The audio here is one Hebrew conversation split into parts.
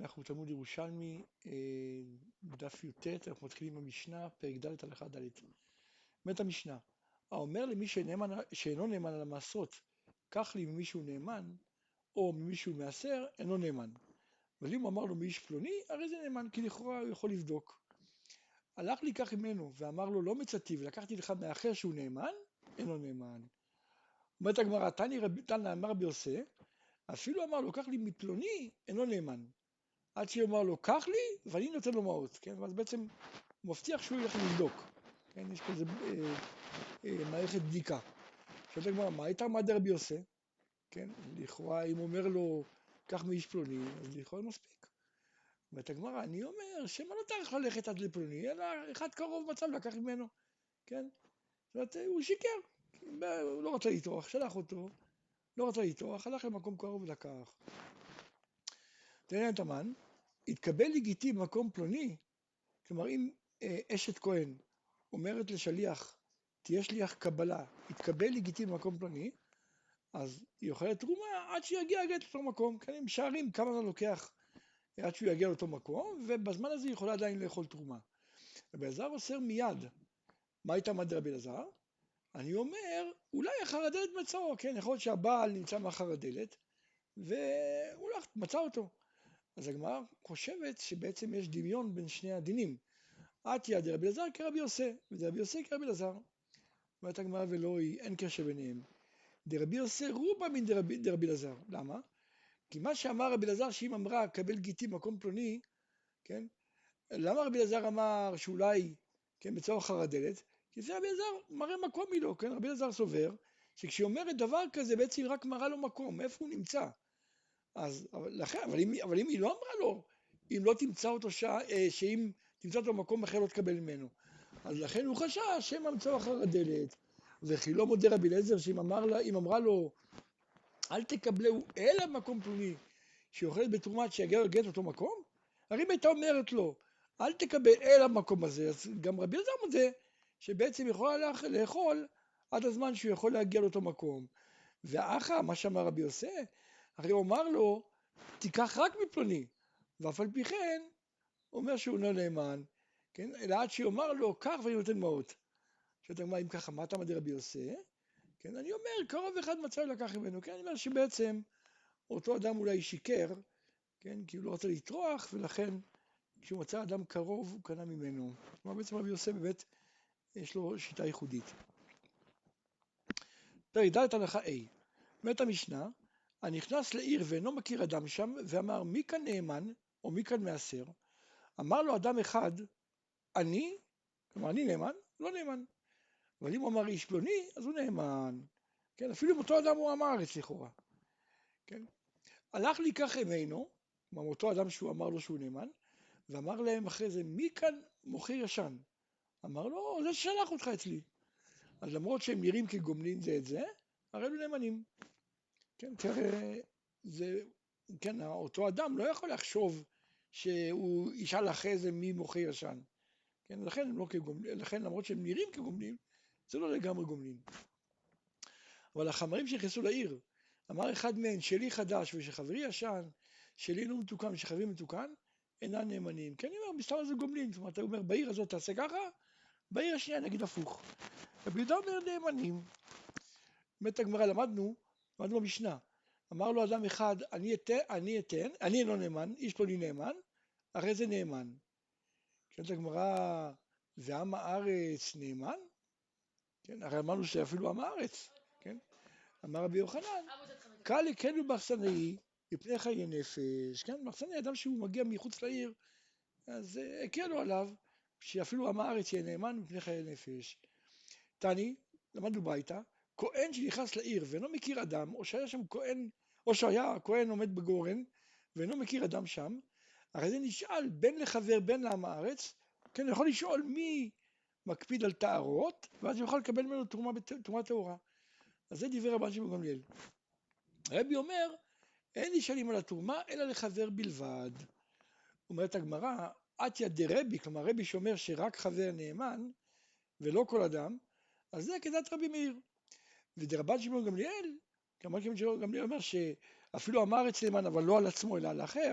אנחנו תלמוד ירושלמי, אה, דף י"ט, אנחנו מתחילים במשנה, פרק ד' הלכה ד'. אומרת המשנה, האומר למי שנאמן, שאינו נאמן על המעשרות, קח לי ממי שהוא נאמן, או ממי שהוא מעשר, אינו נאמן. אבל אם הוא אמר לו מאיש פלוני, הרי זה נאמן, כי לכאורה הוא יכול לבדוק. הלך לי כך ממנו, ואמר לו לא מצאתי, ולקחתי לך מאחר שהוא נאמן, אינו נאמן. אומרת הגמרא, תנא אמר רבי אפילו אמר לו, קח לי מפלוני, אינו נאמן. עד שיאמר לו, קח לי, ואני נותן לו מעות, כן? ואז בעצם הוא מבטיח שהוא ילך לבדוק, כן? יש כזה אה, אה, מערכת בדיקה. שואלת הגמרא, מה הייתה מה דרבי יוסי? כן? לכאורה, אם אומר לו, קח מאיש פלוני, אז לכאורה מספיק. אומרת הגמרא, אני אומר, שמא לא צריך ללכת עד לפלוני, אלא אחד קרוב מצב לקח ממנו, כן? זאת אומרת, הוא שיקר, הוא לא רצה לטרוח, שלח אותו, לא רצה לטרוח, הלך למקום קרוב ולקח. תראה את המן, התקבל לגיטי במקום פלוני, כלומר אם אה, אשת כהן אומרת לשליח, תהיה שליח קבלה, התקבל לגיטי במקום פלוני, אז היא אוכלת תרומה עד שיגיע הגט לאותו מקום, כן, הם שערים כמה זמן לוקח עד שהוא יגיע לאותו מקום, ובזמן הזה היא יכולה עדיין לאכול תרומה. רבי אלעזר אוסר מיד. מה הייתה מד רבי אלעזר? אני אומר, אולי אחר הדלת מצאו, כן, יכול להיות שהבעל נמצא מאחר הדלת, והוא לא מצא אותו. אז הגמרא חושבת שבעצם יש דמיון בין שני הדינים. עטיה דרבי אלעזר כרבי יוסי, ודרבי יוסי כרבי אלעזר. אומרת הגמרא ולא היא, אין קשר ביניהם. דרבי יוסי רובה מן דרבי אלעזר. למה? כי מה שאמר רבי אלעזר שאם אמרה קבל גיטי במקום פלוני, כן? למה רבי אלעזר אמר שאולי, כן, בצורך אחר הדלת? כי זה רבי אלעזר מראה מקום מלו, כן? רבי אלעזר סובר שכשהיא אומרת דבר כזה בעצם היא רק מראה לו מקום, איפה הוא נמצא. אז, אבל, לכן, אבל, אם, אבל אם היא לא אמרה לו, אם לא תמצא אותו, שע, אה, שאם תמצא אותו במקום אחר לא תקבל ממנו. אז לכן הוא חשש שמא מצאו אחר הדלת. וכי לא מודה רבי אליעזר שאם אמר לה, אמרה לו, אל תקבלהו אלא במקום פלוני, שהיא אוכלת בתרומה שיגיע לגט אותו מקום? הרי אם הייתה אומרת לו, אל תקבל אלא במקום הזה, אז גם רבי אליעזר מודה שבעצם יכולה לאכול עד הזמן שהוא יכול להגיע לאותו מקום. ואחא, מה שאמר רבי יוסף, הרי הוא אמר לו, תיקח רק מפלוני, ואף על פי כן, אומר שהוא לא נאמן, כן? אלא עד שיאמר לו, קח ואני נותן מעות. שואלת הגמרא, אם ככה, מה אתה מדבר רבי יוסף? כן, אני אומר, קרוב אחד מצא לקח ממנו, כן, אני אומר שבעצם אותו אדם אולי שיקר, כן, כי הוא לא רצה לטרוח, ולכן כשהוא מצא אדם קרוב, הוא קנה ממנו. כלומר, בעצם רבי יוסף באמת, יש לו שיטה ייחודית. פרק ד' הלכה A, אומרת המשנה, הנכנס לעיר ואינו מכיר אדם שם, ואמר מי כאן נאמן, או מי כאן מעשר, אמר לו אדם אחד, אני, כלומר אני נאמן, לא נאמן. אבל אם הוא אמר איש פלוני, אז הוא נאמן. כן, אפילו אם אותו אדם הוא עם הארץ לכאורה. כן? הלך להיקח עמנו, כלומר אותו אדם שהוא אמר לו שהוא נאמן, ואמר להם אחרי זה, מי כאן מוכר ישן? אמר לו, זה ששלח אותך אצלי. אז למרות שהם נראים כגומלין זה את זה, הרי הם נאמנים. כן, תראה, זה, כן, אותו אדם לא יכול לחשוב שהוא ישאל אחרי זה מי מוכר ישן. כן, לכן הם לא כגומלין, לכן למרות שהם נראים כגומלין, זה לא לגמרי גומלין. אבל החמרים שנכנסו לעיר, אמר אחד מהם, שלי חדש ושחברי ישן, שלי לא מתוקן ושחברי מתוקן, אינם נאמנים. כן, אני אומר, מסתבר זה גומלין. זאת אומרת, אתה אומר, בעיר הזאת תעשה ככה, בעיר השנייה נגיד הפוך. רבי יהודה אומר נאמנים. באמת הגמרא למדנו למדנו במשנה, אמר לו אדם אחד, אני אתן, אני אתן, אני אינו נאמן, איש פלוני נאמן, הרי זה נאמן. שואלת הגמרא, ועם הארץ נאמן? כן, הרי אמרנו שאפילו עם הארץ, כן? אמר רבי יוחנן, קל יקלו באכסנאי מפני חיי נפש, כן? באכסנאי אדם שהוא מגיע מחוץ לעיר, אז אה, הקלו עליו שאפילו עם הארץ יהיה נאמן מפני חיי נפש. תני, למדנו ביתה, כהן שנכנס לעיר ואינו מכיר אדם, או שהיה שם כהן, או שהיה כהן עומד בגורן ואינו מכיר אדם שם, הרי זה נשאל בין לחבר בין לעם הארץ, כן, יכול לשאול מי מקפיד על טהרות, ואז יכול לקבל ממנו תרומה, תרומה טהורה. אז זה דברי רבן שמעון גמליאל. רבי אומר, אין נשאלים על התרומה, אלא לחבר בלבד. אומרת הגמרא, עטיה דרבי, כלומר רבי שאומר שרק חבר נאמן, ולא כל אדם, אז זה כדת רבי מאיר. ודרבן שמעון גמליאל, רבן שמעון גמליאל אומר שאפילו אמר אצל נאמן אבל לא על עצמו אלא על אחר,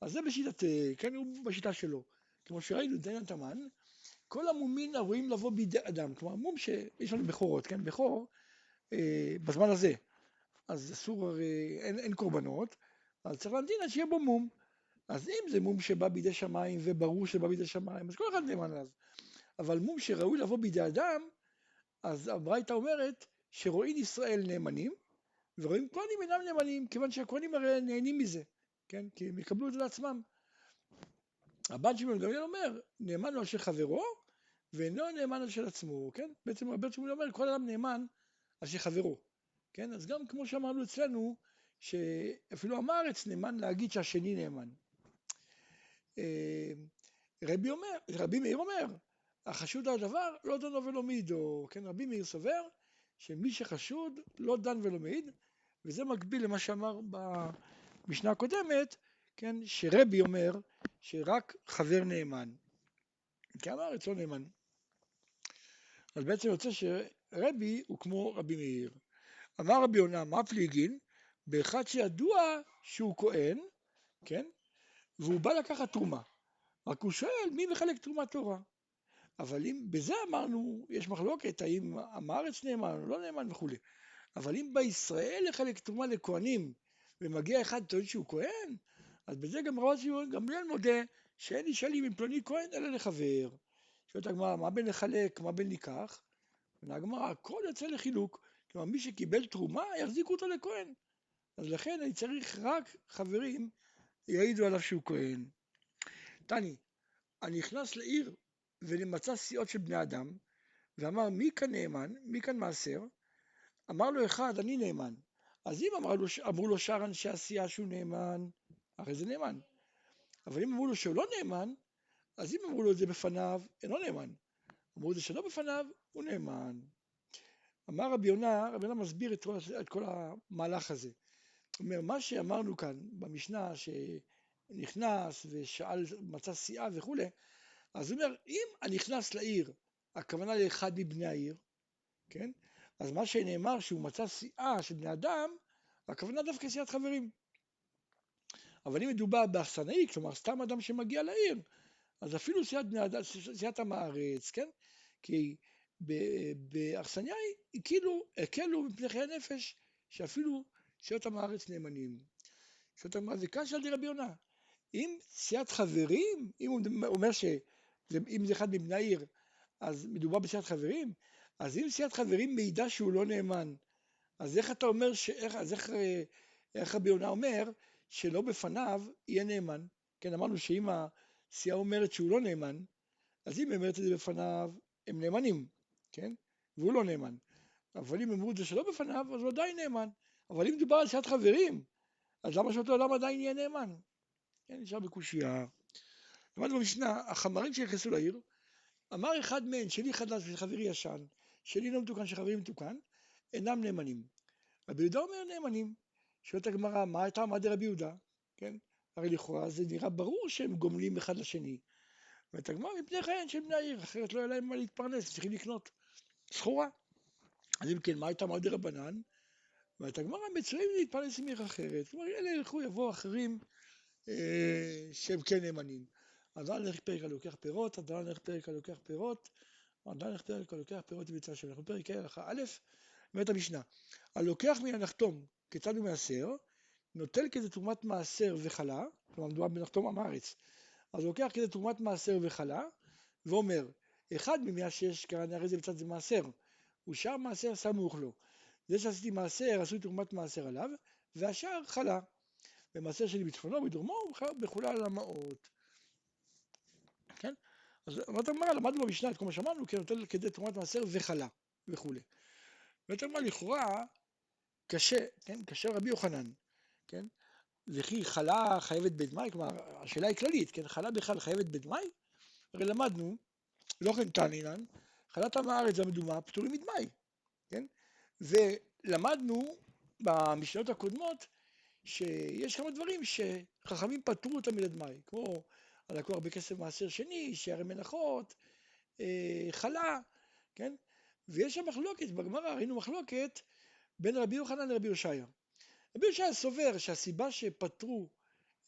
אז זה בשיטת, כן, הוא בשיטה שלו. כמו שראינו, דיין התמן, כל המומין הרואים לבוא בידי אדם, כלומר מום שיש לנו בכורות, כן, בכור, אה, בזמן הזה, אז אסור, הרי אין, אין קורבנות, אז צריך להמתין עד שיהיה בו מום. אז אם זה מום שבא בידי שמיים וברור שבא בידי שמיים, אז כל אחד נאמן עליו. אבל מום שראוי לבוא בידי אדם, אז הברייתא אומרת שרואים ישראל נאמנים, ורואים כהנים אינם נאמנים, כיוון שהכהנים הרי נהנים מזה, כן? כי הם יקבלו את זה לעצמם. הבן שמעון גמליאל אומר, נאמן לו של חברו, ואינו נאמן של עצמו, כן? בעצם רבי שמעון אומר, כל אדם נאמן של חברו, כן? אז גם כמו שאמרנו אצלנו, שאפילו עם הארץ נאמן להגיד שהשני נאמן. אה, רבי אומר, רבי מאיר אומר, החשוד על הדבר לא דנו ולא מעיד, או כן, רבי מאיר סובר שמי שחשוד לא דן ולא מעיד, וזה מקביל למה שאמר במשנה הקודמת, כן, שרבי אומר שרק חבר נאמן, כי הארץ לא נאמן. אז בעצם יוצא שרבי הוא כמו רבי מאיר. אמר רבי יונה, מה פליגין? באחד שידוע שהוא כהן, כן? והוא בא לקחת תרומה. רק הוא שואל, מי מחלק תרומת תורה? אבל אם בזה אמרנו, יש מחלוקת, האם עם הארץ נאמן או לא נאמן וכולי. אבל אם בישראל לחלק תרומה לכהנים, ומגיע אחד טוען שהוא כהן, אז בזה גם רבי שמעון גמליאל מודה שאין נשאלים עם פלוני כהן אלא לחבר. שואלת הגמרא, מה בין לחלק, מה בין ניקח? עונה הגמרא, הכל יוצא לחילוק. כלומר, מי שקיבל תרומה, יחזיקו אותו לכהן. אז לכן אני צריך רק חברים יעידו עליו שהוא כהן. תני, אני נכנס לעיר ונמצא סיעות של בני אדם, ואמר מי כאן נאמן, מי כאן מעשר? אמר לו אחד, אני נאמן. אז אם אמר לו, אמרו לו שאר אנשי הסיעה שהוא נאמן, הרי זה נאמן. אבל אם אמרו לו שהוא לא נאמן, אז אם אמרו לו את זה בפניו, אינו נאמן. אמרו את זה שלא בפניו, הוא נאמן. אמר רבי יונה, רבי יונה מסביר את כל, את כל המהלך הזה. הוא אומר, מה שאמרנו כאן במשנה, שנכנס ושאל, מצא סיעה וכולי, אז הוא אומר, אם הנכנס לעיר, הכוונה לאחד מבני העיר, כן? אז מה שנאמר שהוא מצא סיעה של בני אדם, הכוונה דווקא סיעת חברים. אבל אם מדובר באכסנאי, כלומר סתם אדם שמגיע לעיר, אז אפילו סיעת בני אדם, סיעת עם הארץ, כן? כי באכסניה כאילו הקלו מפני חיי נפש, שאפילו סיעות עם הארץ נאמנים. סיעות עם הארץ זה כאן שאלתי רבי יונה. אם סיעת חברים, אם הוא אומר שאם זה אחד מבני העיר, אז מדובר בסיעת חברים, אז אם סיעת חברים מעידה שהוא לא נאמן, אז איך אתה אומר, שאיך, אז איך, איך רבי יונה אומר שלא בפניו יהיה נאמן? כן, אמרנו שאם הסיעה אומרת שהוא לא נאמן, אז אם היא אומרת את זה בפניו, הם נאמנים, כן? והוא לא נאמן. אבל אם אמרו את זה שלא בפניו, אז הוא עדיין נאמן. אבל אם מדובר על סיעת חברים, אז למה שאותו אדם עדיין יהיה נאמן? כן, נשאר בקושייה. למדנו במשנה, החמרים שנכנסו לעיר, אמר אחד מהם, שלי חדש וחברי ישן, שלי לא מתוקן, שחברי מתוקן, אינם נאמנים. רבי יהודה אומר נאמנים. שואלת הגמרא, מה הייתה מעמד רבי יהודה? כן? הרי לכאורה זה נראה ברור שהם גומלים אחד לשני. ואת הגמרא מפני חייהם של בני העיר, אחרת לא היה להם מה להתפרנס, צריכים לקנות סחורה. אז אם כן, מה הייתה מעמד רבנן? ואת הגמרא מצויים להתפרנס עם עיר אחרת. כלומר, אלה ילכו, יבואו אחרים אה, שהם כן נאמנים. אדם הולך פרק הלוקח פירות, אדם הולך פרק הלוקח פירות, אדם הולך פרק הלוקח פירות וביצה שלו. אנחנו פרק הלכה א', אומרת המשנה, הלוקח מן הנחתום כיצד הוא מעשר, נוטל כזה תרומת מעשר וחלה, כלומר מדובר בנחתום עם הארץ, אז הוא לוקח כזה תרומת מעשר וחלה, ואומר, אחד ממאה שש, קראנו הרי זה בצד זה מעשר, ושאר מעשר סמוך לו. זה שעשיתי מעשר, עשו תרומת מעשר עליו, והשאר חלה. ומעשר שלי בצפונו, בדרומו, בחולה על המעות. כן? אז אמרת הגמרא, למדנו במשנה את כל מה שאמרנו, כי נותן כדי תרומת מעשר וחלה וכולי. ואתה אומר, לכאורה, קשה, כן? קשה רבי יוחנן, כן? וכי חלה חייבת בדמאי, כלומר, השאלה היא כללית, כן? חלה בכלל חייבת בדמאי? הרי למדנו, לא כן תענינן, חלת עם הארץ והמדומה פטורים מדמאי, כן? ולמדנו במשנות הקודמות שיש כמה דברים שחכמים פטרו אותם מלדמאי, כמו הלקוח בכסף מעשר שני, שערי מנחות, אה, חלה, כן? ויש שם מחלוקת, בגמרא ראינו מחלוקת בין רבי יוחנן לרבי יושעיה. רבי יושעיה סובר שהסיבה שפטרו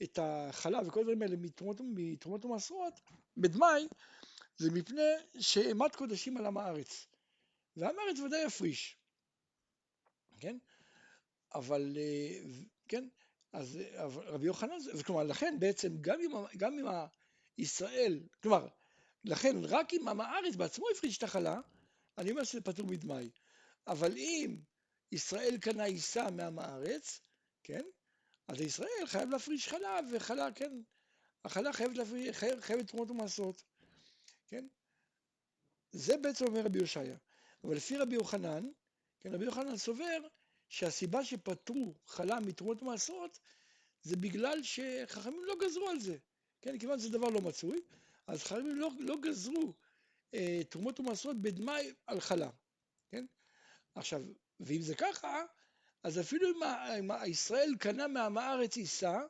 את החלב וכל הדברים האלה מתרומות, מתרומות ומעשרות, בדמאי, זה מפני שאימת קודשים על עם הארץ. ועם הארץ ודאי יפריש, כן? אבל, אה, כן? אז רבי יוחנן, כלומר, לכן בעצם גם אם, גם אם ישראל, כלומר, לכן רק אם עם הארץ בעצמו הפריש את החלה, אני אומר שזה פטור מדמאי. אבל אם ישראל קנה עיסה מעם הארץ, כן? אז ישראל חייב להפריש חלה, וחלה, כן, החלה חייבת, להפריש, חייבת, תרומות ומעשרות, כן? זה בעצם אומר רבי יושעיה. אבל לפי רבי יוחנן, כן, רבי יוחנן סובר שהסיבה שפטרו חלה מתרומות ומעשרות זה בגלל שחכמים לא גזרו על זה, כן, כיוון שזה דבר לא מצוי, אז חכמים לא, לא גזרו אה, תרומות ומעשרות בדמאי על חלה, כן? עכשיו, ואם זה ככה, אז אפילו אם, אם ישראל קנה מעם הארץ עיסה,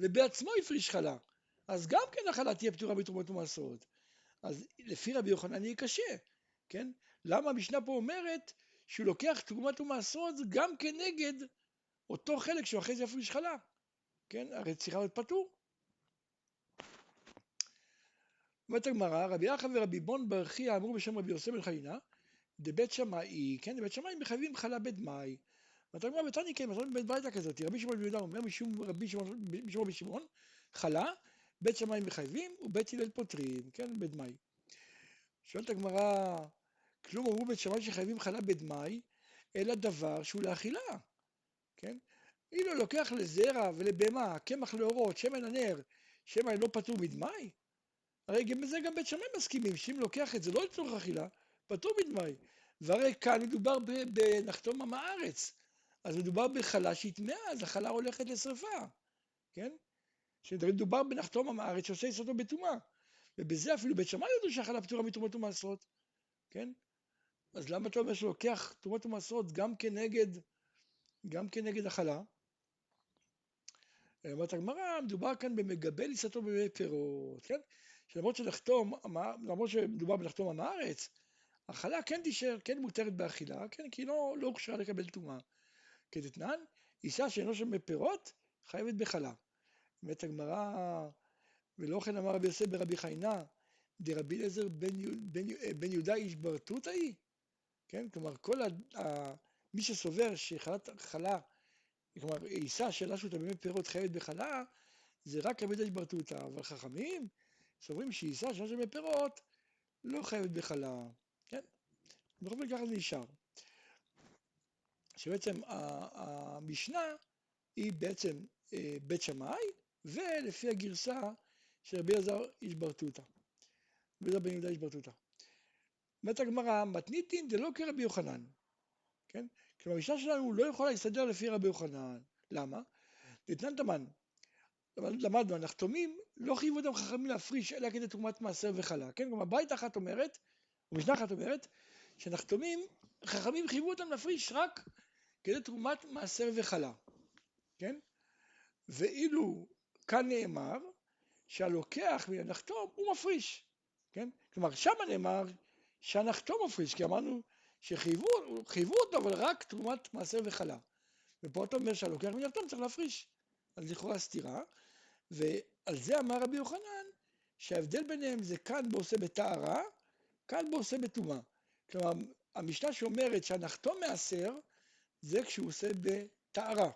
ובעצמו הפריש חלה, אז גם כן החלה תהיה פטורה מתרומות ומעשרות. אז לפי רבי יוחנן יהיה קשה, כן? למה המשנה פה אומרת שהוא לוקח תרומת ומעשרות גם כנגד אותו חלק שהוא אחרי זה יפריש חלה, כן? הרי צריכה להיות פטור. אומרת הגמרא, רבי יחא ורבי בון ברכיה אמרו בשם רבי יוסף בן חיינה, דבית שמאי, כן, דבית שמאי מחייבים חלה בדמאי. ואתה אומר, בתני כן, מתנות בית ביתה כזאת, רבי שמעון בן יהודה אומר, משום רבי שמעון חלה, בית שמאי מחייבים ובית הלל פותרים, כן, בדמאי. שואלת הגמרא, כלום אמרו בית שמאי שחייבים חלה בדמאי, אלא דבר שהוא לאכילה, כן? אילו לוקח לזרע ולבהמה, קמח לאורות, שמן הנר, שמן לא פטור מדמאי? הרי גם בזה גם בית שמאי מסכימים, שאם לוקח את זה לא לצורך אכילה, פטור מדמאי. והרי כאן מדובר בנחתום עם הארץ, אז מדובר בחלה שהיא טמאה, אז החלה הולכת לשרפה, כן? שמדובר בנחתום עם הארץ שעושה יסודו בטומאה. ובזה אפילו בית שמאי ידעו שהחלה פטורה מתרומות ומעשרות, כן? אז למה אתה אומר שלוקח תרומות ומעשרות גם כנגד, גם כנגד החלה? אומרת הגמרא, מדובר כאן במגבל עיסתו במי פירות, כן? שלמרות שנחתום, למרות שמדובר בנחתום עם הארץ, החלה כן תישאר, כן מותרת באכילה, כן, כי היא לא, לא לקבל טומאה. כדתנן, אישה שאינו שם בפירות, חייבת בחלה. אומרת הגמרא, ולא כן אמר רבי יוסף ברבי חיינה, דרבי אליעזר בן, בן, בן יהודה איש ברטותא היא? כן, כלומר, כל ה, ה, מי שסובר שחלת חלה, כלומר, עיסה שאלה שהוא תמימי פירות חייבת בחלה, זה רק רבי איש ברטותא, אבל חכמים סוברים שעיסה שאלה תמימי פירות לא חייבת בחלה, כן? בכל מקרה ככה זה נשאר. שבעצם המשנה היא בעצם אה, בית שמאי, ולפי הגרסה של רבי אלעזר איש ברטותא. רבי אלעזר בן יהודה איש ברטותא. אומרת הגמרא, מתניתין דלא כרבי יוחנן. כן? כלומר, המשנה שלנו לא יכולה להסתדר לפי רבי יוחנן. למה? דתנן תמן. למדנו, הנחתומים לא חייבו אותם חכמים להפריש אלא כדי תרומת מעשר וחלה. כן? כלומר, בית אחת אומרת, ומשנה אחת אומרת, שנחתומים, חכמים חייבו אותם להפריש רק כדי תרומת מעשר וחלה. כן? ואילו כאן נאמר שהלוקח מן הנחתום הוא מפריש, כן? כלומר, שמה נאמר שהנחתום מפריש, כי אמרנו שחייבו אותו, אבל רק תרומת מעשר וחלה. ופה אתה אומר שהלוקח מן הנחתום צריך להפריש. אז לכאורה סתירה, ועל זה אמר רבי יוחנן, שההבדל ביניהם זה כאן בעושה בטהרה, כאן בעושה בטומאה. כלומר, המשנה שאומרת שהנחתום מעשר, זה כשהוא עושה בטהרה,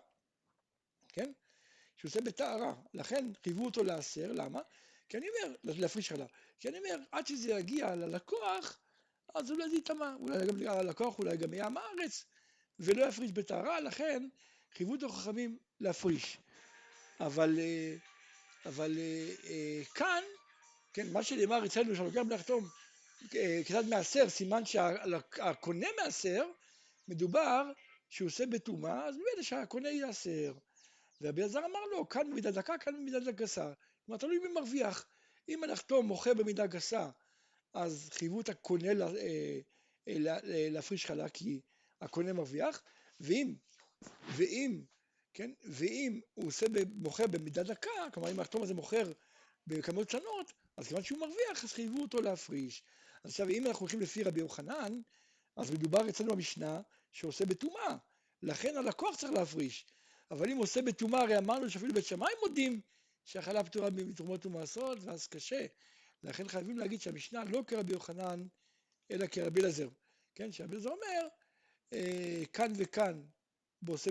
כן? שהוא עושה בטהרה, לכן חייבו אותו לעשר, למה? כי אני אומר, להפריש חלה, כי אני אומר, עד שזה יגיע ללקוח, אז אולי זה יטמע, אולי גם הלקוח אולי גם יהיה עם הארץ, ולא יפריש בטהרה, לכן חייבו אותו חכמים להפריש. אבל, אה, אבל אה, אה, כאן, כן, מה שנאמר אצלנו שהלוקח מלאכתום כיצד מעשר, סימן שהקונה מעשר, מדובר שהוא עושה בטומאה, אז באמת שהקונה יעשר. ורבי אלעזר אמר לו, כאן במידה דקה, כאן במידה גסה. כלומר, תלוי מי מרוויח. אם הנחתום מוכר במידה גסה, אז חייבו את הקונה אה, אה, להפריש חלה, כי הקונה מרוויח, ואם, ואם, כן, ואם הוא עושה, מוכר במידה דקה, כלומר אם הנחתום הזה מוכר בכמות שונות, אז כיוון שהוא מרוויח, אז חייבו אותו להפריש. עכשיו, אם אנחנו הולכים לפי רבי יוחנן, אז מדובר אצלנו במשנה שעושה בטומאה, לכן הלקוח צריך להפריש. אבל אם עושה בטומאה, הרי אמרנו שאפילו בית שמאי מודים שהחלה פטורה מתרומות ומעשרות, ואז קשה. לכן חייבים להגיד שהמשנה לא כרבי יוחנן, אלא כרבי אלעזר. כן, שרבי אלעזר אומר, אה, כאן וכאן בעושה